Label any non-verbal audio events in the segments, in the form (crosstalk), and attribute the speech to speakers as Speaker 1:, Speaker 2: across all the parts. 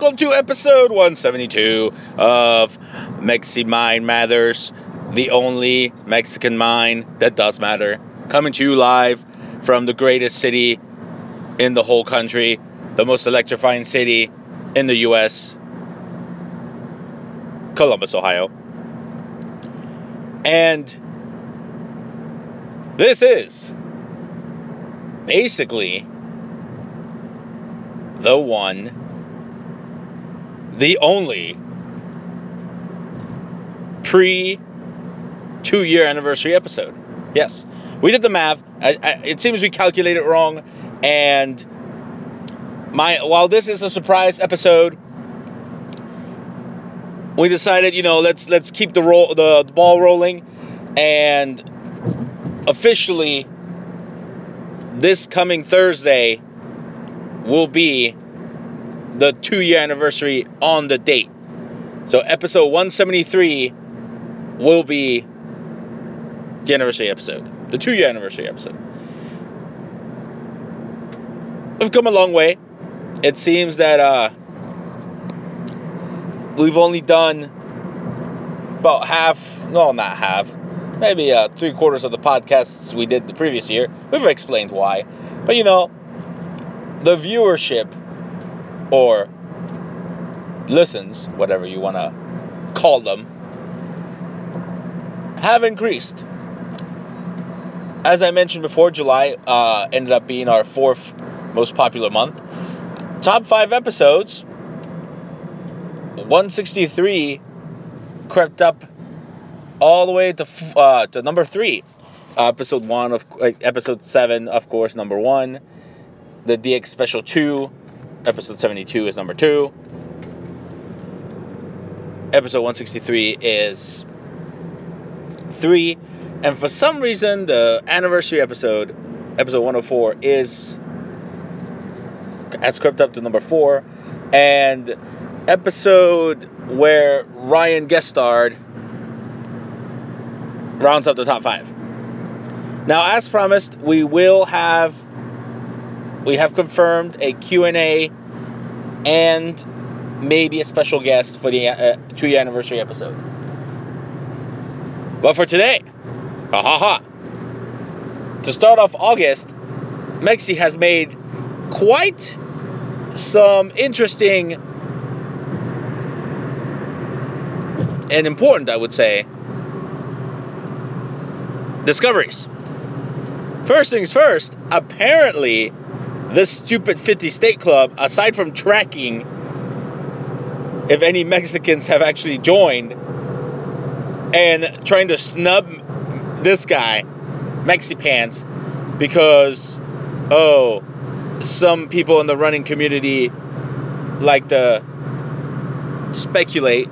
Speaker 1: Welcome to episode 172 of Mexi Mind Matters, the only Mexican mind that does matter. Coming to you live from the greatest city in the whole country, the most electrifying city in the U.S., Columbus, Ohio. And this is basically the one the only pre two year anniversary episode. Yes, we did the math. I, I, it seems we calculated wrong, and my while this is a surprise episode, we decided you know let's let's keep the roll the, the ball rolling, and officially this coming Thursday will be the two year anniversary on the date. So episode 173 will be the anniversary episode, the two year anniversary episode. We've come a long way. It seems that uh, we've only done about half, no, not half, maybe uh, three quarters of the podcasts we did the previous year. We've explained why. But you know, the viewership or listens, whatever you want to call them, have increased. As I mentioned before, July uh, ended up being our fourth most popular month. Top five episodes, 163 crept up all the way to uh, to number three. Uh, episode one of uh, episode seven, of course, number one. The DX Special two Episode 72 is number two. Episode 163 is three. And for some reason, the anniversary episode, episode 104, is has crept up to number four. And episode where Ryan guest starred rounds up the top five. Now, as promised, we will have we have confirmed a Q&A and maybe a special guest for the uh, two-year anniversary episode. But for today, ha ha ha. To start off August, Mexi has made quite some interesting and important, I would say, discoveries. First things first, apparently this stupid 50 state club, aside from tracking if any Mexicans have actually joined and trying to snub this guy, Mexipants, because, oh, some people in the running community like to speculate.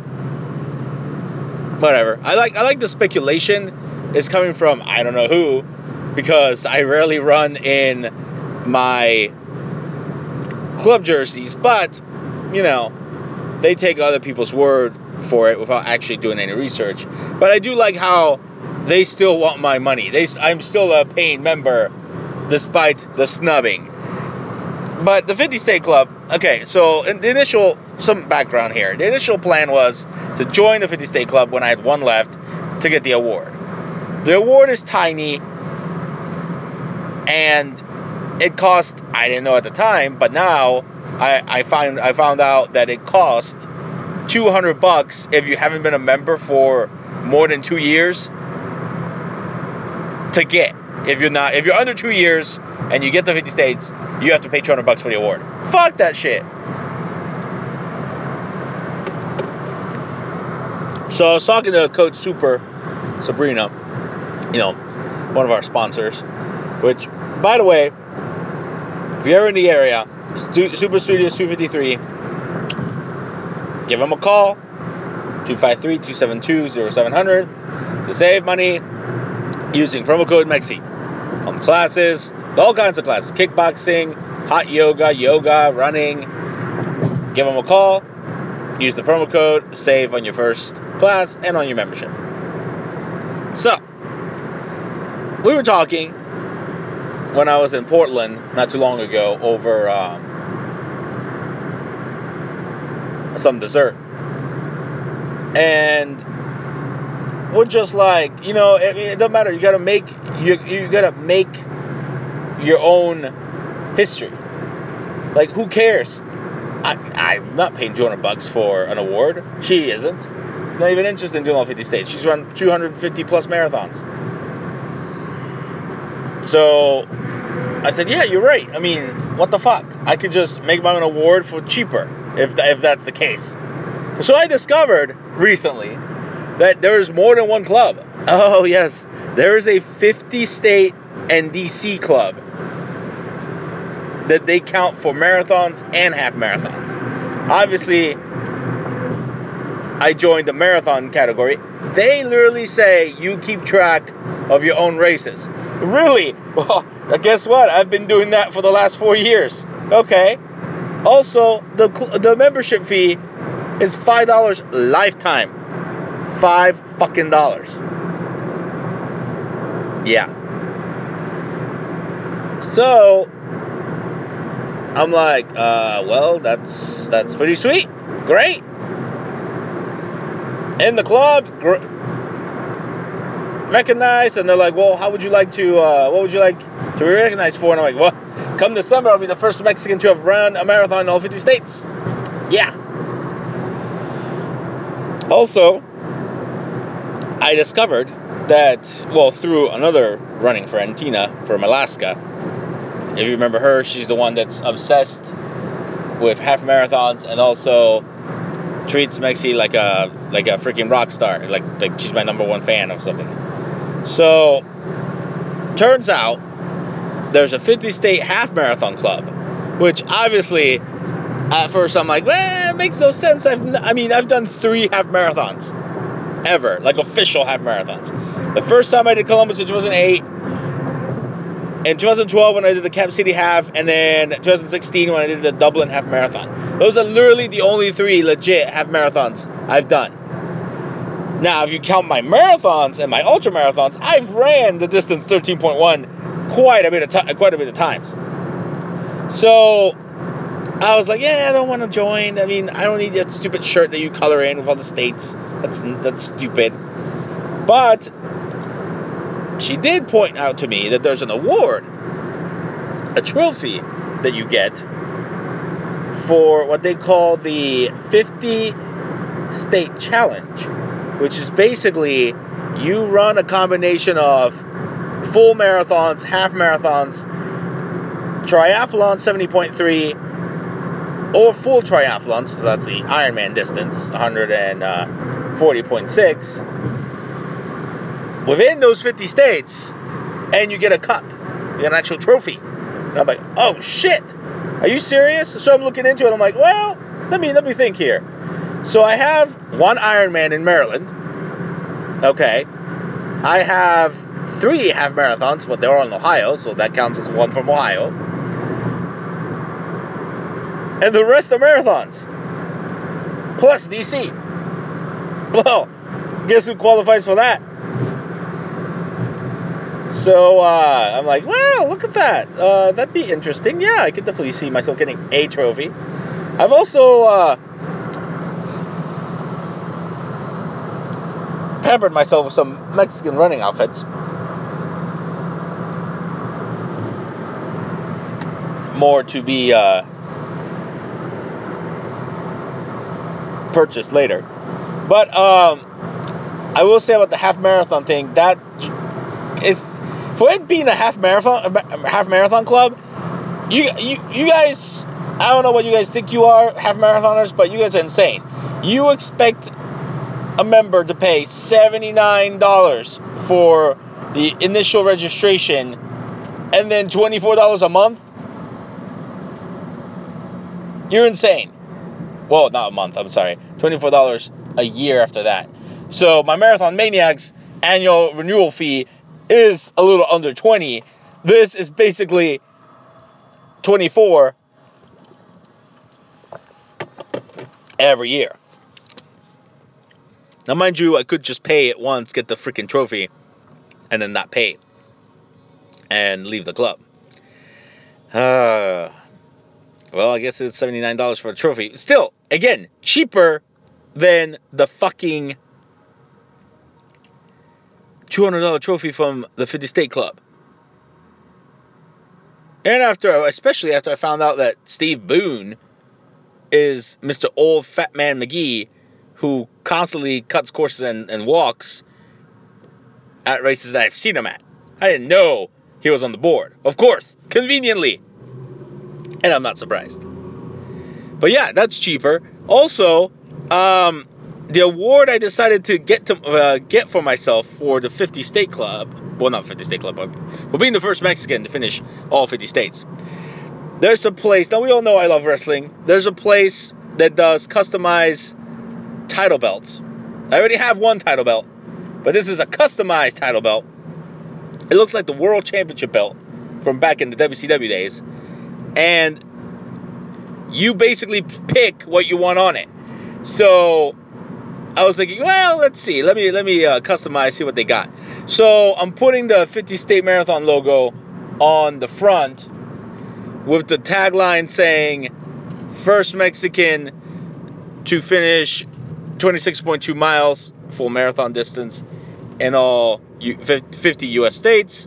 Speaker 1: Whatever. I like I like the speculation is coming from I don't know who because I rarely run in my club jerseys, but you know, they take other people's word for it without actually doing any research. But I do like how they still want my money. They, I'm still a paying member despite the snubbing. But the 50 State Club, okay, so in the initial, some background here. The initial plan was to join the 50 State Club when I had one left to get the award. The award is tiny, and it cost I didn't know at the time, but now I, I find I found out that it cost 200 bucks if you haven't been a member for more than two years to get. If you're not, if you're under two years, and you get to 50 states, you have to pay 200 bucks for the award. Fuck that shit. So I was talking to Coach Super Sabrina, you know, one of our sponsors, which, by the way, if you're in the area, Super Studios 253, give them a call, 253-272-0700, to save money using promo code MEXI on classes, all kinds of classes, kickboxing, hot yoga, yoga, running. Give them a call, use the promo code, save on your first class and on your membership. So, we were talking when I was in Portland not too long ago over um, some dessert. And we're just like, you know, it, it doesn't matter. You gotta make you you gotta make your own history. Like, who cares? I, I'm not paying 200 bucks for an award. She isn't. She's not even interested in doing all 50 states. She's run 250 plus marathons. So I said, yeah, you're right. I mean, what the fuck? I could just make my own award for cheaper if, if that's the case. So I discovered recently that there's more than one club. Oh, yes. There is a 50 state and DC club that they count for marathons and half marathons. Obviously, I joined the marathon category. They literally say you keep track of your own races. Really? (laughs) Well, guess what? I've been doing that for the last four years. Okay. Also, the the membership fee is five dollars lifetime. Five fucking dollars. Yeah. So I'm like, uh, well, that's that's pretty sweet. Great. In the club, recognized, and they're like, well, how would you like to? Uh, what would you like to be recognized for? And I'm like, well, come December, I'll be the first Mexican to have run a marathon in all 50 states. Yeah. Also, I discovered that, well, through another running friend, Tina, from Alaska, if you remember her, she's the one that's obsessed with half marathons and also treats Mexi like a like a freaking rock star. Like like she's my number one fan or something. So turns out there's a 50 state half marathon club, which obviously at first I'm like, well, it makes no sense. I've I mean I've done three half marathons ever, like official half marathons. The first time I did Columbus in 2008 in 2012 when I did the Cap City half, and then 2016 when I did the Dublin half marathon. Those are literally the only three legit half marathons I've done. Now, if you count my marathons and my ultra marathons, I've ran the distance 13.1 quite a bit of quite a bit of times. So I was like, yeah, I don't want to join. I mean, I don't need that stupid shirt that you color in with all the states. That's that's stupid. But she did point out to me that there's an award, a trophy that you get for what they call the 50 State Challenge, which is basically you run a combination of full marathons, half marathons, triathlon 70.3, or full triathlons, so that's the Ironman distance, 140.6 uh, within those 50 states, and you get a cup, you get an actual trophy. And I'm like, oh shit, are you serious? So I'm looking into it. I'm like, well, let me let me think here. So I have one Ironman in Maryland. Okay, I have three half marathons, but they're all in Ohio, so that counts as one from Ohio. And the rest are marathons, plus DC. Well, guess who qualifies for that? So uh, I'm like, wow, look at that. Uh, that'd be interesting. Yeah, I could definitely see myself getting a trophy. I've also uh, pampered myself with some Mexican running outfits. More to be uh, purchased later. But um, I will say about the half marathon thing that is for it being a half marathon, half marathon club, you you you guys, I don't know what you guys think you are, half marathoners, but you guys are insane. You expect a member to pay seventy nine dollars for the initial registration, and then twenty four dollars a month. You're insane. Well, not a month. I'm sorry, twenty four dollars a year after that. So my Marathon Maniacs annual renewal fee is a little under 20. This is basically 24 every year. Now, mind you, I could just pay it once, get the freaking trophy, and then not pay and leave the club. Uh, well, I guess it's $79 for a trophy. Still, again, cheaper than the fucking $200 trophy from the 50 State Club. And after, especially after I found out that Steve Boone is Mr. Old Fat Man McGee, who constantly cuts courses and, and walks at races that I've seen him at. I didn't know he was on the board. Of course, conveniently. And I'm not surprised. But yeah, that's cheaper. Also, um, the award I decided to get to uh, get for myself for the 50 state club, well, not 50 state club, but for being the first Mexican to finish all 50 states. There's a place. Now we all know I love wrestling. There's a place that does customized title belts. I already have one title belt, but this is a customized title belt. It looks like the World Championship belt from back in the WCW days, and you basically pick what you want on it. So I was thinking, well, let's see. Let me let me uh, customize, see what they got. So I'm putting the 50 State Marathon logo on the front with the tagline saying, first Mexican to finish 26.2 miles full marathon distance in all 50 U.S. states,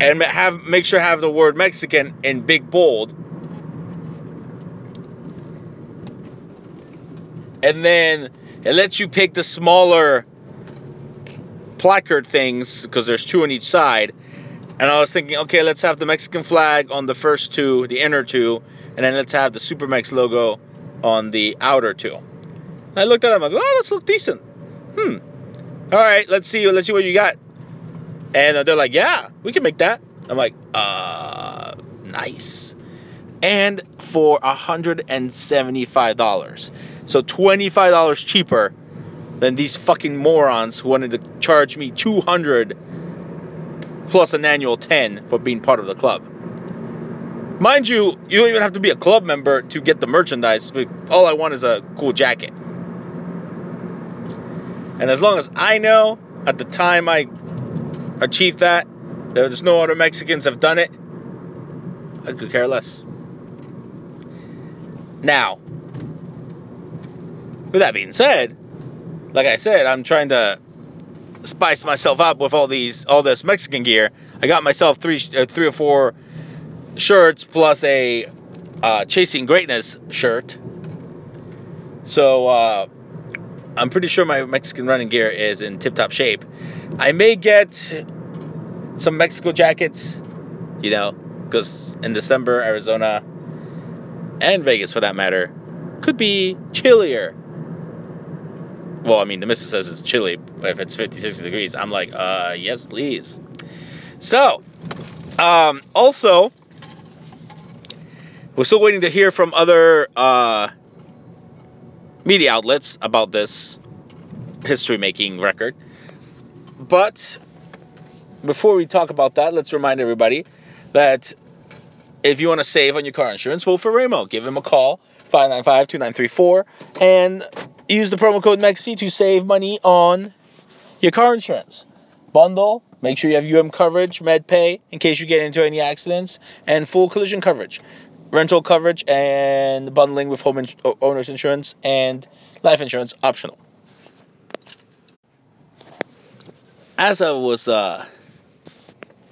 Speaker 1: and have make sure have the word Mexican in big bold and then it lets you pick the smaller placard things because there's two on each side. And I was thinking, okay, let's have the Mexican flag on the first two, the inner two, and then let's have the Supermex logo on the outer two. I looked at them, I'm like, oh, this look decent. Hmm. All right, let's see, let's see what you got. And they're like, yeah, we can make that. I'm like, uh, nice. And for $175. So $25 cheaper than these fucking morons who wanted to charge me 200 plus an annual 10 for being part of the club. Mind you, you don't even have to be a club member to get the merchandise. All I want is a cool jacket. And as long as I know at the time I achieved that, there's no other Mexicans have done it, I could care less. Now, with that being said, like I said, I'm trying to spice myself up with all these all this Mexican gear. I got myself three uh, three or four shirts plus a uh, chasing greatness shirt. So uh, I'm pretty sure my Mexican running gear is in tip-top shape. I may get some Mexico jackets, you know, because in December, Arizona and Vegas, for that matter, could be chillier well, I mean, the missus says it's chilly if it's 50, 60 degrees. I'm like, uh, yes, please. So, um, also, we're still waiting to hear from other uh, media outlets about this history making record. But before we talk about that, let's remind everybody that if you want to save on your car insurance, vote for Ramo. Give him a call, 595 2934, and use the promo code MEXI to save money on your car insurance. Bundle, make sure you have UM coverage, MedPay in case you get into any accidents, and full collision coverage. Rental coverage and bundling with home ins- owner's insurance and life insurance optional. As I was uh,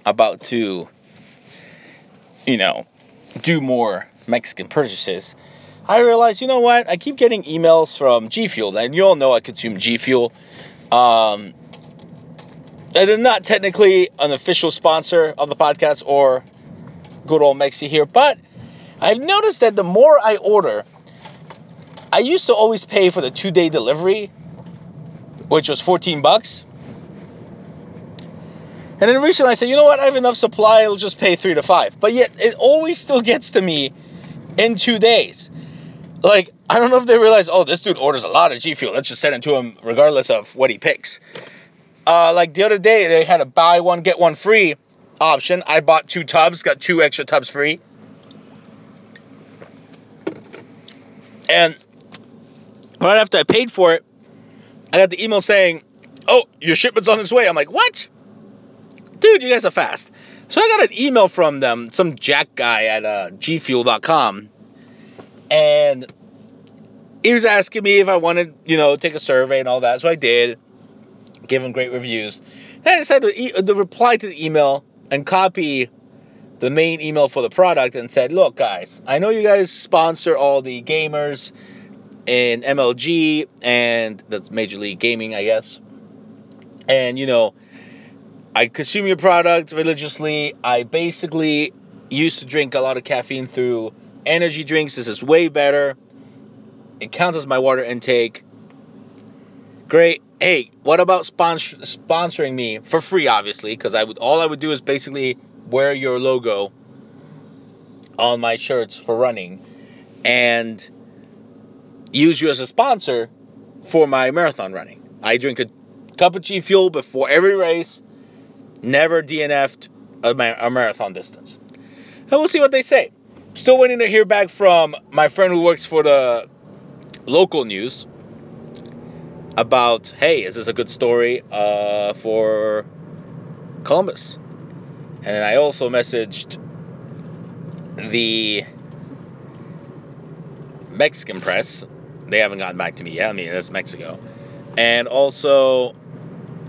Speaker 1: about to, you know, do more Mexican purchases, I realized, you know what? I keep getting emails from G Fuel, and you all know I consume G Fuel. Um, they're not technically an official sponsor of the podcast or good old Mexi here, but I've noticed that the more I order, I used to always pay for the two day delivery, which was 14 bucks. And then recently I said, you know what, I have enough supply, I'll just pay three to five. But yet it always still gets to me in two days. Like, I don't know if they realize, oh, this dude orders a lot of G Fuel. Let's just send it to him regardless of what he picks. Uh, like the other day, they had a buy one, get one free option. I bought two tubs, got two extra tubs free. And right after I paid for it, I got the email saying, oh, your shipment's on its way. I'm like, what? Dude, you guys are fast. So I got an email from them, some jack guy at uh, gfuel.com, and he was asking me if I wanted, you know, take a survey and all that. So I did, give him great reviews. Then I decided to, e- reply to the email and copy the main email for the product and said, look, guys, I know you guys sponsor all the gamers in MLG and that's Major League Gaming, I guess. And, you know, I consume your product religiously. I basically used to drink a lot of caffeine through energy drinks. This is way better. It counts as my water intake. Great. Hey, what about sponsor- sponsoring me for free? Obviously, because I would all I would do is basically wear your logo on my shirts for running, and use you as a sponsor for my marathon running. I drink a cup of G Fuel before every race never DNF'd a, a marathon distance. And we'll see what they say. Still waiting to hear back from my friend who works for the local news about hey, is this a good story uh, for Columbus? And I also messaged the Mexican press. They haven't gotten back to me yet. I mean, that's Mexico. And also,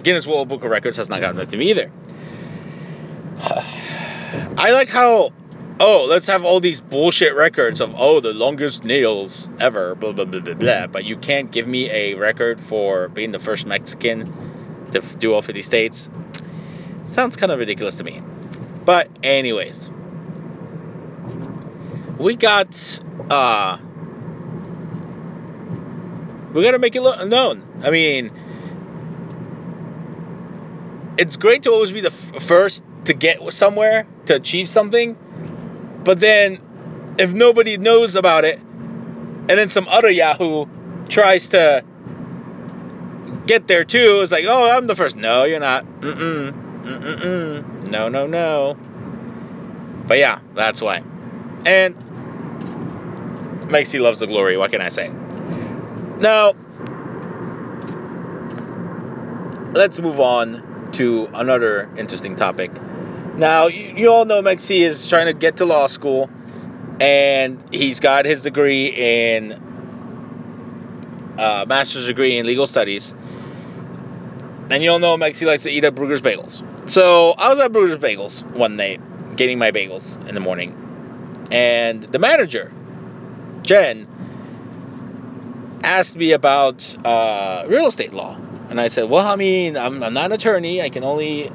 Speaker 1: Guinness World Book of Records has not gotten back to me either. (sighs) I like how, oh, let's have all these bullshit records of, oh, the longest nails ever, blah, blah, blah, blah, blah. But you can't give me a record for being the first Mexican to do all 50 states. Sounds kind of ridiculous to me. But, anyways, we got, uh, we gotta make it lo- known. I mean, it's great to always be the f- first to get somewhere, to achieve something, but then if nobody knows about it, and then some other Yahoo tries to get there too, it's like, oh, I'm the first. No, you're not. Mm-mm. Mm-mm-mm. No, no, no. But yeah, that's why. And Maxie loves the glory. What can I say? Now, let's move on to another interesting topic. Now, you, you all know Maxie is trying to get to law school, and he's got his degree in uh, master's degree in legal studies. And you all know Maxie likes to eat at Bruegger's Bagels. So I was at Bruegger's Bagels one night, getting my bagels in the morning, and the manager, Jen, asked me about uh, real estate law. And I said, well, I mean, I'm, I'm not an attorney. I can only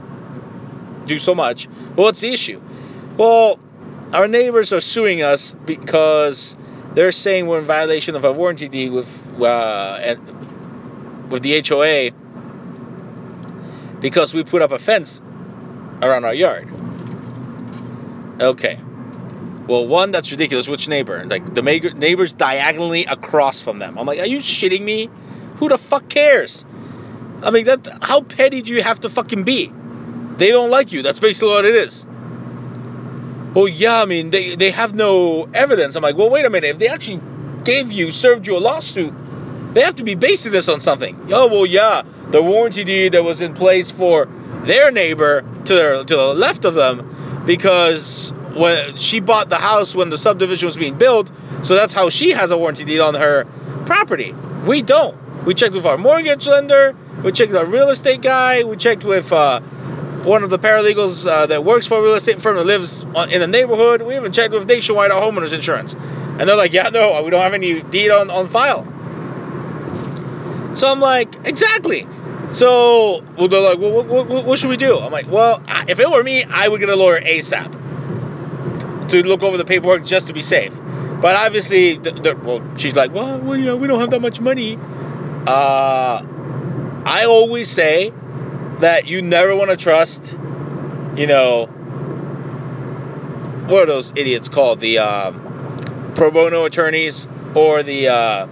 Speaker 1: do so much. But what's the issue? Well, our neighbors are suing us because they're saying we're in violation of a warranty deed with uh, with the HOA because we put up a fence around our yard. Okay. Well, one, that's ridiculous. Which neighbor? Like the neighbors diagonally across from them. I'm like, are you shitting me? Who the fuck cares? I mean, that how petty do you have to fucking be? They don't like you. That's basically what it is. Well, yeah, I mean, they, they have no evidence. I'm like, well, wait a minute. If they actually gave you, served you a lawsuit, they have to be basing this on something. Oh, well, yeah, the warranty deed that was in place for their neighbor to their, to the left of them because when she bought the house when the subdivision was being built, so that's how she has a warranty deed on her property. We don't. We checked with our mortgage lender. We checked with our real estate guy. We checked with uh, one of the paralegals uh, that works for a real estate firm that lives in the neighborhood. We even checked with Nationwide, our homeowners insurance. And they're like, yeah, no, we don't have any deed on, on file. So I'm like, exactly. So well, like, well, what, what, what, should we do? I'm like, well, if it were me, I would get a lawyer ASAP to look over the paperwork just to be safe. But obviously, the, the, well, she's like, well, well, you know, we don't have that much money. Uh, I always say that you never want to trust, you know, what are those idiots called? The uh, pro bono attorneys or the uh,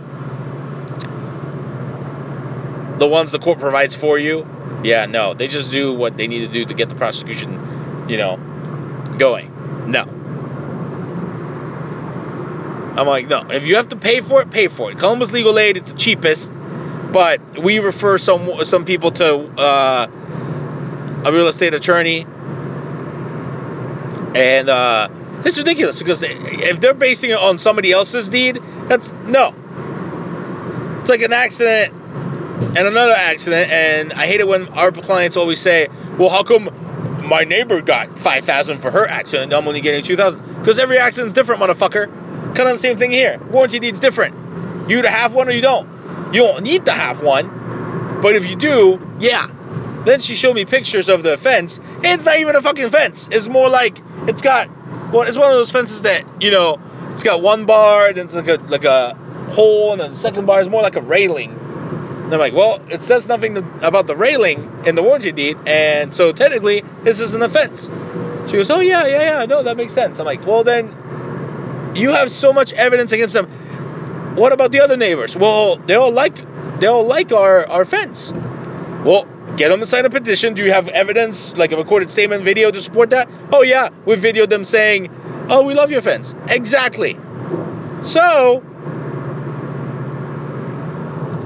Speaker 1: the ones the court provides for you. Yeah, no, they just do what they need to do to get the prosecution, you know, going. No. I'm like, no. If you have to pay for it, pay for it. Columbus Legal Aid is the cheapest, but we refer some some people to uh, a real estate attorney, and uh, it's ridiculous because if they're basing it on somebody else's deed, that's no. It's like an accident and another accident, and I hate it when our clients always say, "Well, how come my neighbor got five thousand for her accident? I'm only getting two thousand? Because every accident's different, motherfucker. Kind of the same thing here. Warranty deed's different. You either have one or you don't. You don't need to have one, but if you do, yeah. Then she showed me pictures of the fence. It's not even a fucking fence. It's more like it's got well, it's one of those fences that you know it's got one bar, and it's like a like a hole, and then the second bar is more like a railing. And I'm like, well, it says nothing to, about the railing in the warranty deed, and so technically this is an offense. She goes, oh yeah, yeah, yeah, no, that makes sense. I'm like, well then, you have so much evidence against them. What about the other neighbors? Well, they all like they all like our our fence. Well, get them to sign a petition. Do you have evidence, like a recorded statement, video to support that? Oh yeah, we videoed them saying, oh, we love your fence. Exactly. So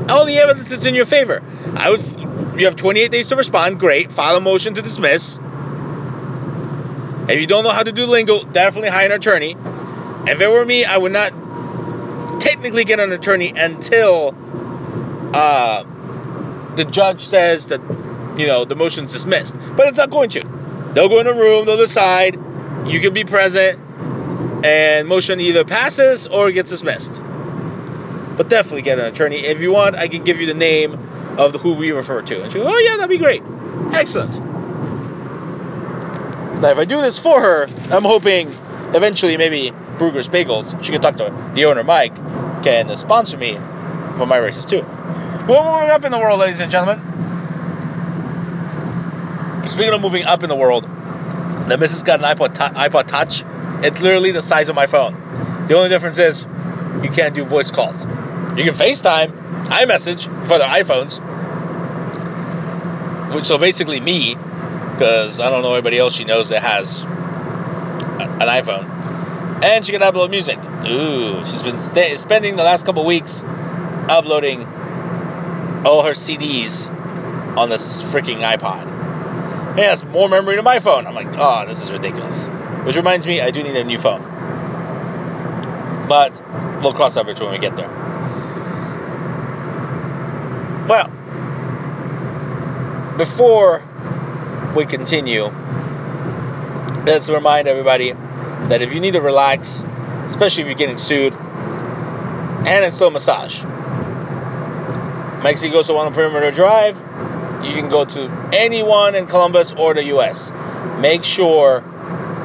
Speaker 1: all the evidence is in your favor. I would. You have 28 days to respond. Great. File a motion to dismiss. If you don't know how to do lingo, definitely hire an attorney. If it were me, I would not technically get an attorney until uh, the judge says that you know the motion's dismissed. But it's not going to. They'll go in a room. They'll decide. You can be present, and motion either passes or gets dismissed but definitely get an attorney. If you want, I can give you the name of who we refer to. And she goes, oh yeah, that'd be great. Excellent. Now, if I do this for her, I'm hoping eventually maybe Bruegger's Bagels, she can talk to the owner, Mike, can sponsor me for my races too. Well, moving up in the world, ladies and gentlemen. Speaking of moving up in the world, the missus got an iPod, iPod Touch. It's literally the size of my phone. The only difference is you can't do voice calls. You can FaceTime, iMessage for the iPhones, which so basically me, because I don't know anybody else she knows that has an iPhone, and she can upload music. Ooh, she's been st- spending the last couple weeks uploading all her CDs on this freaking iPod. It has more memory than my phone. I'm like, oh, this is ridiculous. Which reminds me, I do need a new phone. But we'll cross that bridge when we get there. Well, before we continue, let's remind everybody that if you need to relax, especially if you're getting sued, and it's still a massage, Mexico goes to one perimeter drive. You can go to anyone in Columbus or the US. Make sure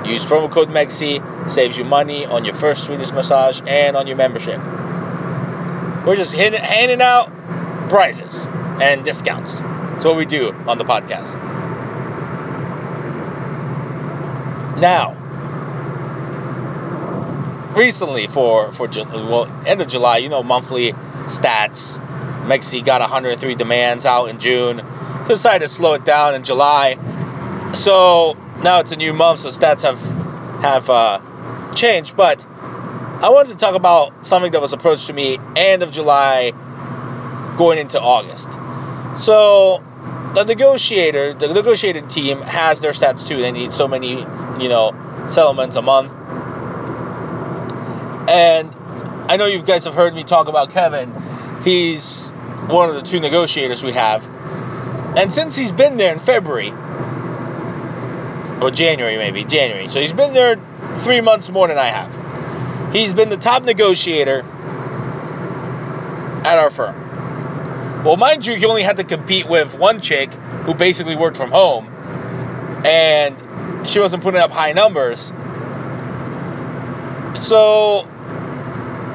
Speaker 1: use promo code MEXI, saves you money on your first Swedish massage and on your membership. We're just handing out prizes and discounts. That's what we do on the podcast. Now, recently for for well end of July, you know monthly stats. Mexi got 103 demands out in June. Decided to slow it down in July. So now it's a new month, so stats have have uh, changed. But I wanted to talk about something that was approached to me end of July going into August. So the negotiator, the negotiated team has their stats too. They need so many, you know, settlements a month. And I know you guys have heard me talk about Kevin. He's one of the two negotiators we have. And since he's been there in February, or January maybe, January. So he's been there three months more than I have. He's been the top negotiator at our firm. Well, mind you, he only had to compete with one chick who basically worked from home, and she wasn't putting up high numbers. So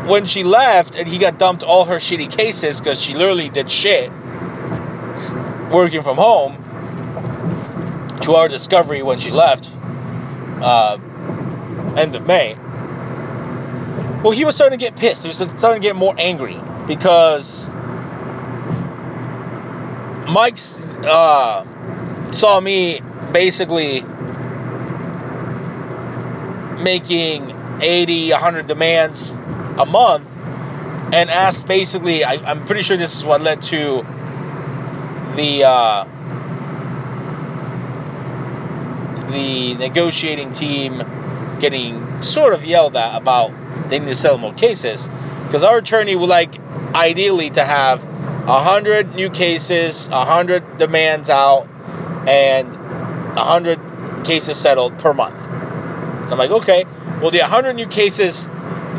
Speaker 1: when she left and he got dumped all her shitty cases because she literally did shit working from home to our discovery when she left uh, end of May. Well, he was starting to get pissed. He was starting to get more angry because Mike's uh, saw me basically making 80, 100 demands a month and asked basically, I, am pretty sure this is what led to the uh, the negotiating team getting sort of yelled at about they need to settle more cases. Because our attorney would like ideally to have a hundred new cases, a hundred demands out, and a hundred cases settled per month. I'm like, okay, well the 100 new cases,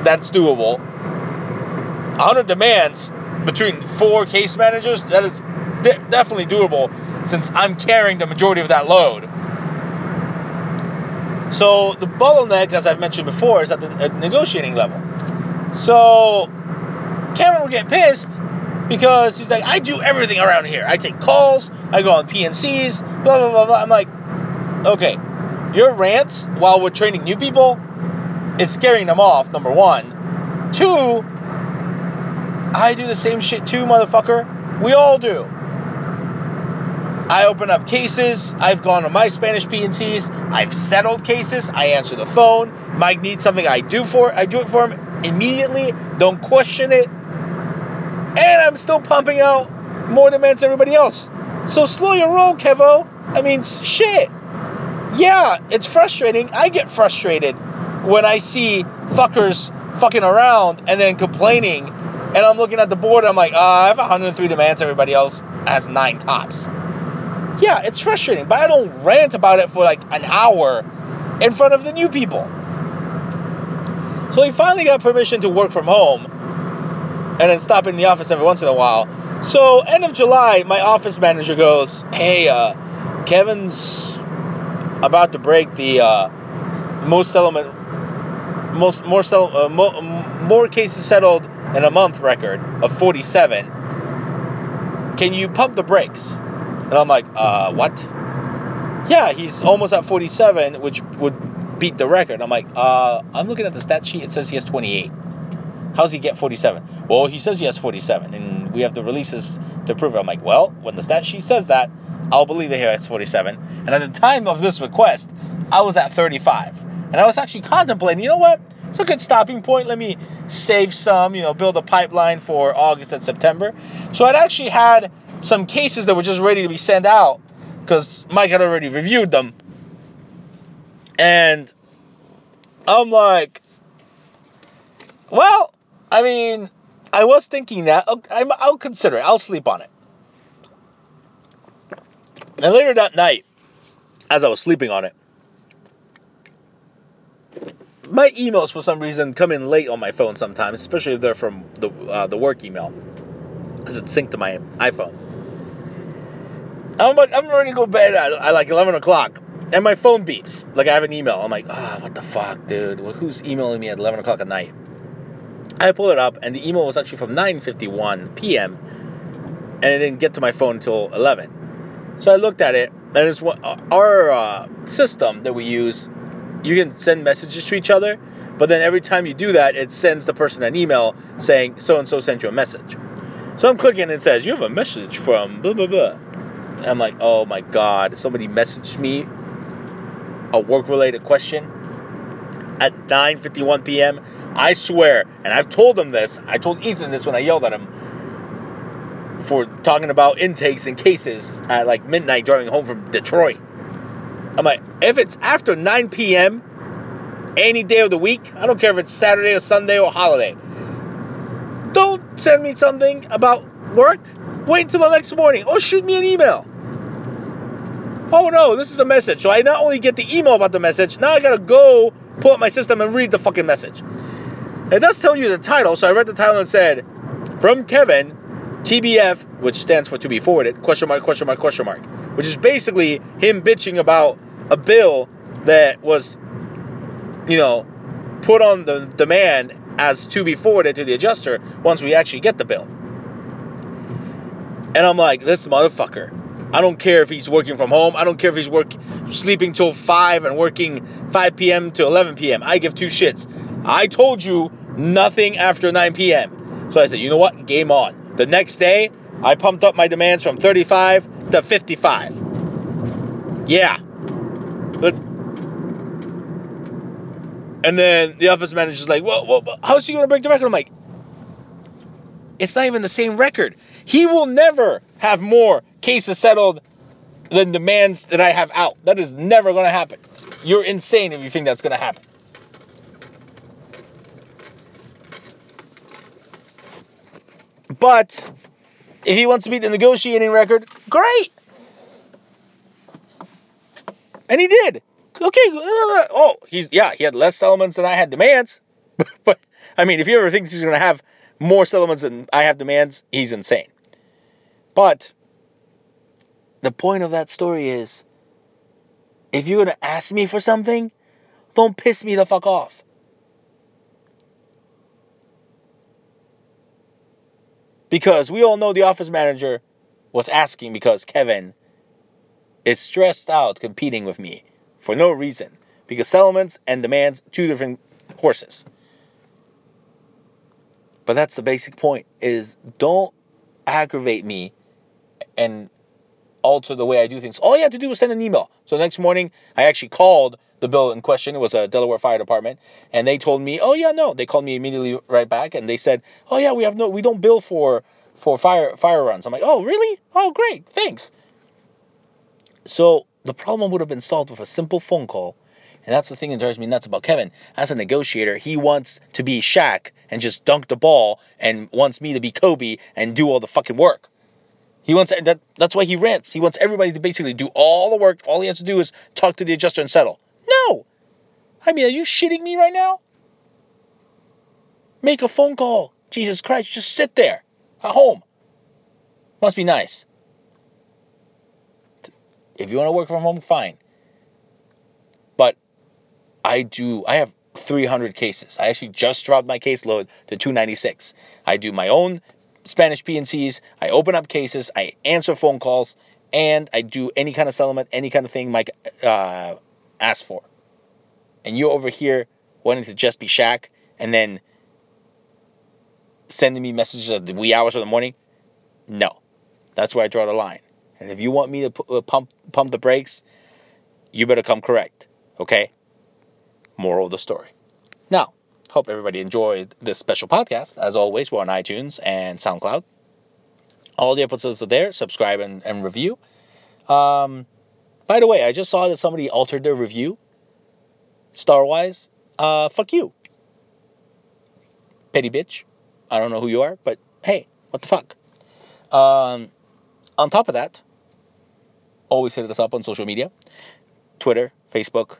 Speaker 1: that's doable. 100 demands between four case managers, that is de- definitely doable since I'm carrying the majority of that load. So the bottleneck, as I've mentioned before, is at the at negotiating level. So Cameron will get pissed because he's like, I do everything around here. I take calls, I go on PNCs, blah blah blah blah. I'm like, okay, your rants while we're training new people is scaring them off. Number one. Two, I do the same shit too, motherfucker. We all do. I open up cases. I've gone to my Spanish PNCs. I've settled cases. I answer the phone. Mike needs something. I do for. I do it for him immediately. Don't question it. And I'm still pumping out more demands than everybody else. So slow your roll, Kevo. I mean, shit. Yeah, it's frustrating. I get frustrated when I see fuckers fucking around and then complaining. And I'm looking at the board. I'm like, uh, I have 103 demands. Everybody else has nine tops yeah, it's frustrating, but I don't rant about it for like an hour in front of the new people. So he finally got permission to work from home and then stop in the office every once in a while. So end of July, my office manager goes, "Hey, uh, Kevin's about to break the uh, most settlement, most more sell, uh, mo- more cases settled in a month record of 47. Can you pump the brakes?" And I'm like, uh, what? Yeah, he's almost at 47, which would beat the record. I'm like, uh, I'm looking at the stat sheet. It says he has 28. How's he get 47? Well, he says he has 47, and we have the releases to prove it. I'm like, well, when the stat sheet says that, I'll believe that he has 47. And at the time of this request, I was at 35. And I was actually contemplating, you know what? It's a good stopping point. Let me save some, you know, build a pipeline for August and September. So I'd actually had some cases that were just ready to be sent out because Mike had already reviewed them. And I'm like, well, I mean, I was thinking that. I'll, I'll consider it. I'll sleep on it. And later that night, as I was sleeping on it, my emails for some reason come in late on my phone sometimes, especially if they're from the uh, the work email, because it's synced to my iPhone. I'm like, I'm ready to go to bed at, at like 11 o'clock, and my phone beeps. Like I have an email. I'm like, ah, oh, what the fuck, dude? Well, who's emailing me at 11 o'clock at night? I pull it up, and the email was actually from 9:51 p.m. and it didn't get to my phone until 11. So I looked at it, and it's what our uh, system that we use. You can send messages to each other, but then every time you do that, it sends the person an email saying so and so sent you a message. So I'm clicking and it says you have a message from blah blah blah. I'm like, oh my god, somebody messaged me a work related question at 9:51 p.m. I swear, and I've told him this. I told Ethan this when I yelled at him for talking about intakes and cases at like midnight driving home from Detroit. I'm like, if it's after 9 p.m. any day of the week, I don't care if it's Saturday or Sunday or holiday. Don't send me something about work. Wait until the next morning or shoot me an email oh no, this is a message. So I not only get the email about the message, now I gotta go pull up my system and read the fucking message. It does tell you the title, so I read the title and said, from Kevin, TBF, which stands for to be forwarded, question mark, question mark, question mark, which is basically him bitching about a bill that was, you know, put on the demand as to be forwarded to the adjuster once we actually get the bill. And I'm like, this motherfucker. I don't care if he's working from home. I don't care if he's work sleeping till 5 and working 5 p.m. to 11 p.m. I give two shits. I told you nothing after 9 p.m. So I said, you know what? Game on. The next day, I pumped up my demands from 35 to 55. Yeah. But and then the office manager's like, well, well how's he going to break the record? I'm like, it's not even the same record. He will never have more cases settled than demands that I have out. That is never going to happen. You're insane if you think that's going to happen. But if he wants to beat the negotiating record, great. And he did. Okay. Uh, oh, he's yeah, he had less settlements than I had demands. (laughs) but I mean, if he ever thinks he's going to have more settlements than I have demands, he's insane. But the point of that story is if you're going to ask me for something, don't piss me the fuck off. Because we all know the office manager was asking because Kevin is stressed out competing with me for no reason. Because settlements and demands, two different horses. But that's the basic point is don't aggravate me and alter the way I do things. All you have to do is send an email. So the next morning, I actually called the bill in question. It was a Delaware Fire Department, and they told me, "Oh yeah, no." They called me immediately right back, and they said, "Oh yeah, we have no, we don't bill for for fire fire runs." I'm like, "Oh really? Oh great, thanks." So the problem would have been solved with a simple phone call. And that's the thing that drives me nuts about Kevin. As a negotiator, he wants to be Shaq and just dunk the ball and wants me to be Kobe and do all the fucking work. He wants that that's why he rents. He wants everybody to basically do all the work. All he has to do is talk to the adjuster and settle. No. I mean, are you shitting me right now? Make a phone call. Jesus Christ, just sit there at home. Must be nice. If you want to work from home, fine. But I do, I have 300 cases. I actually just dropped my caseload to 296. I do my own Spanish P&Cs, I open up cases, I answer phone calls, and I do any kind of settlement, any kind of thing Mike uh, asks for. And you're over here wanting to just be Shaq and then sending me messages at the wee hours of the morning? No. That's where I draw the line. And if you want me to uh, pump pump the brakes, you better come correct. Okay? Moral of the story. Now, hope everybody enjoyed this special podcast. As always, we're on iTunes and SoundCloud. All the episodes are there. Subscribe and, and review. Um, by the way, I just saw that somebody altered their review. Star Wise. Uh, fuck you. Petty bitch. I don't know who you are, but hey, what the fuck? Um, on top of that, always hit us up on social media Twitter, Facebook,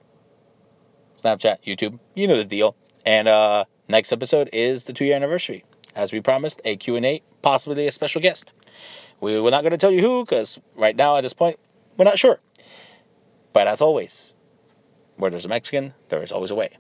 Speaker 1: Snapchat, YouTube. You know the deal. And uh, next episode is the two year anniversary. As we promised, a Q&A, possibly a special guest. We, we're not going to tell you who because right now at this point, we're not sure. But as always, where there's a Mexican, there is always a way.